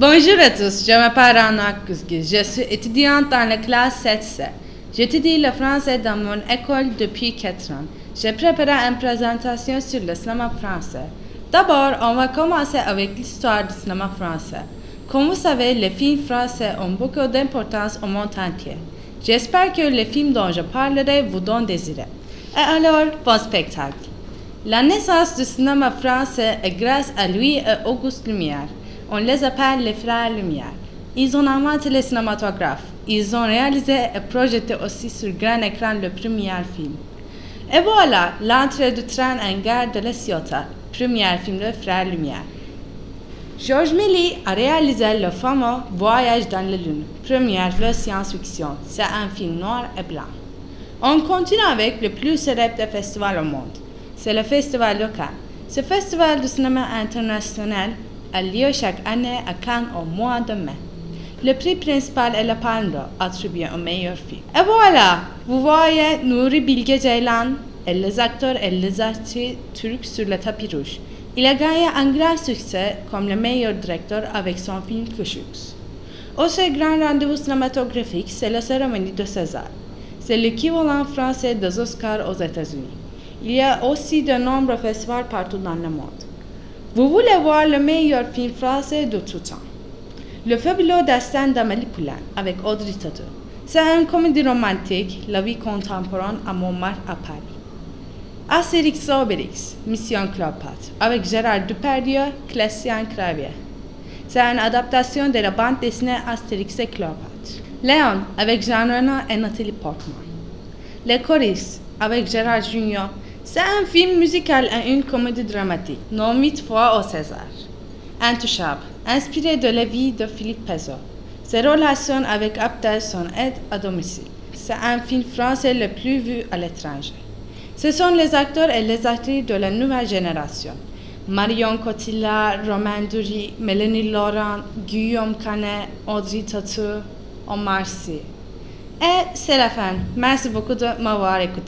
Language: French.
Bonjour à tous, je m'appelle Rana Kuzgi. Je suis étudiante dans la classe 7C. J'étudie le français dans mon école depuis 4 ans. Je prépare une présentation sur le cinéma français. D'abord, on va commencer avec l'histoire du cinéma français. Comme vous savez, les films français ont beaucoup d'importance au monde entier. J'espère que les films dont je parlerai vous donnent des idées. Et alors, bon spectacle. La naissance du cinéma français est grâce à Louis et Auguste Lumière. On les appelle les frères Lumière. Ils ont inventé le cinématographe. Ils ont réalisé et projeté aussi sur grand écran le premier film. Et voilà l'entrée du train en gare de la Ciotat, premier film de Frères Lumière. Georges Méliès a réalisé le fameux Voyage dans la Lune, première de science-fiction. C'est un film noir et blanc. On continue avec le plus célèbre des festivals au monde. C'est le Festival Cannes. Ce festival de cinéma international a lieu chaque année à Cannes au mois de mai. Le prix principal est le Palme d'Or, attribué au meilleur film. Et voilà, vous voyez Nuri Bilge Ceylan et les acteurs et les actrices turcs sur le tapis rouge. Il a gagné un grand succès comme le meilleur directeur avec son film Kushux. Autre grand rendez-vous cinématographique, c'est la cérémonie de César. C'est l'équivalent français des Oscars aux États-Unis. Il y a aussi de nombreux festivals partout dans le monde. Vous voulez voir le meilleur film français de tout temps Le fabuleux destin d'Amélie Poulain avec Audrey Tautou. C'est une comédie romantique, la vie contemporaine à Montmartre à Paris. Astérix Obélix, Mission Cléopâtre, avec Gérard Depardieu, Christian Clavier. C'est une adaptation de la bande dessinée Astérix et Cléopâtre. Léon, avec Jean Reno et Nathalie Portman. Les choristes, avec Gérard Junior. C'est un film musical et une comédie dramatique, nommé fois au César. Intouchable, inspiré de la vie de Philippe Pézot. Ses relations avec Abdel sont aide à domicile. C'est un film français le plus vu à l'étranger. Ce sont les acteurs et les actrices de la nouvelle génération. Marion Cotillard, Romain Dury, Mélanie Laurent, Guillaume Canet, Audrey Tautou, Omar Sy. Et c'est la fin. Merci beaucoup de m'avoir écouté.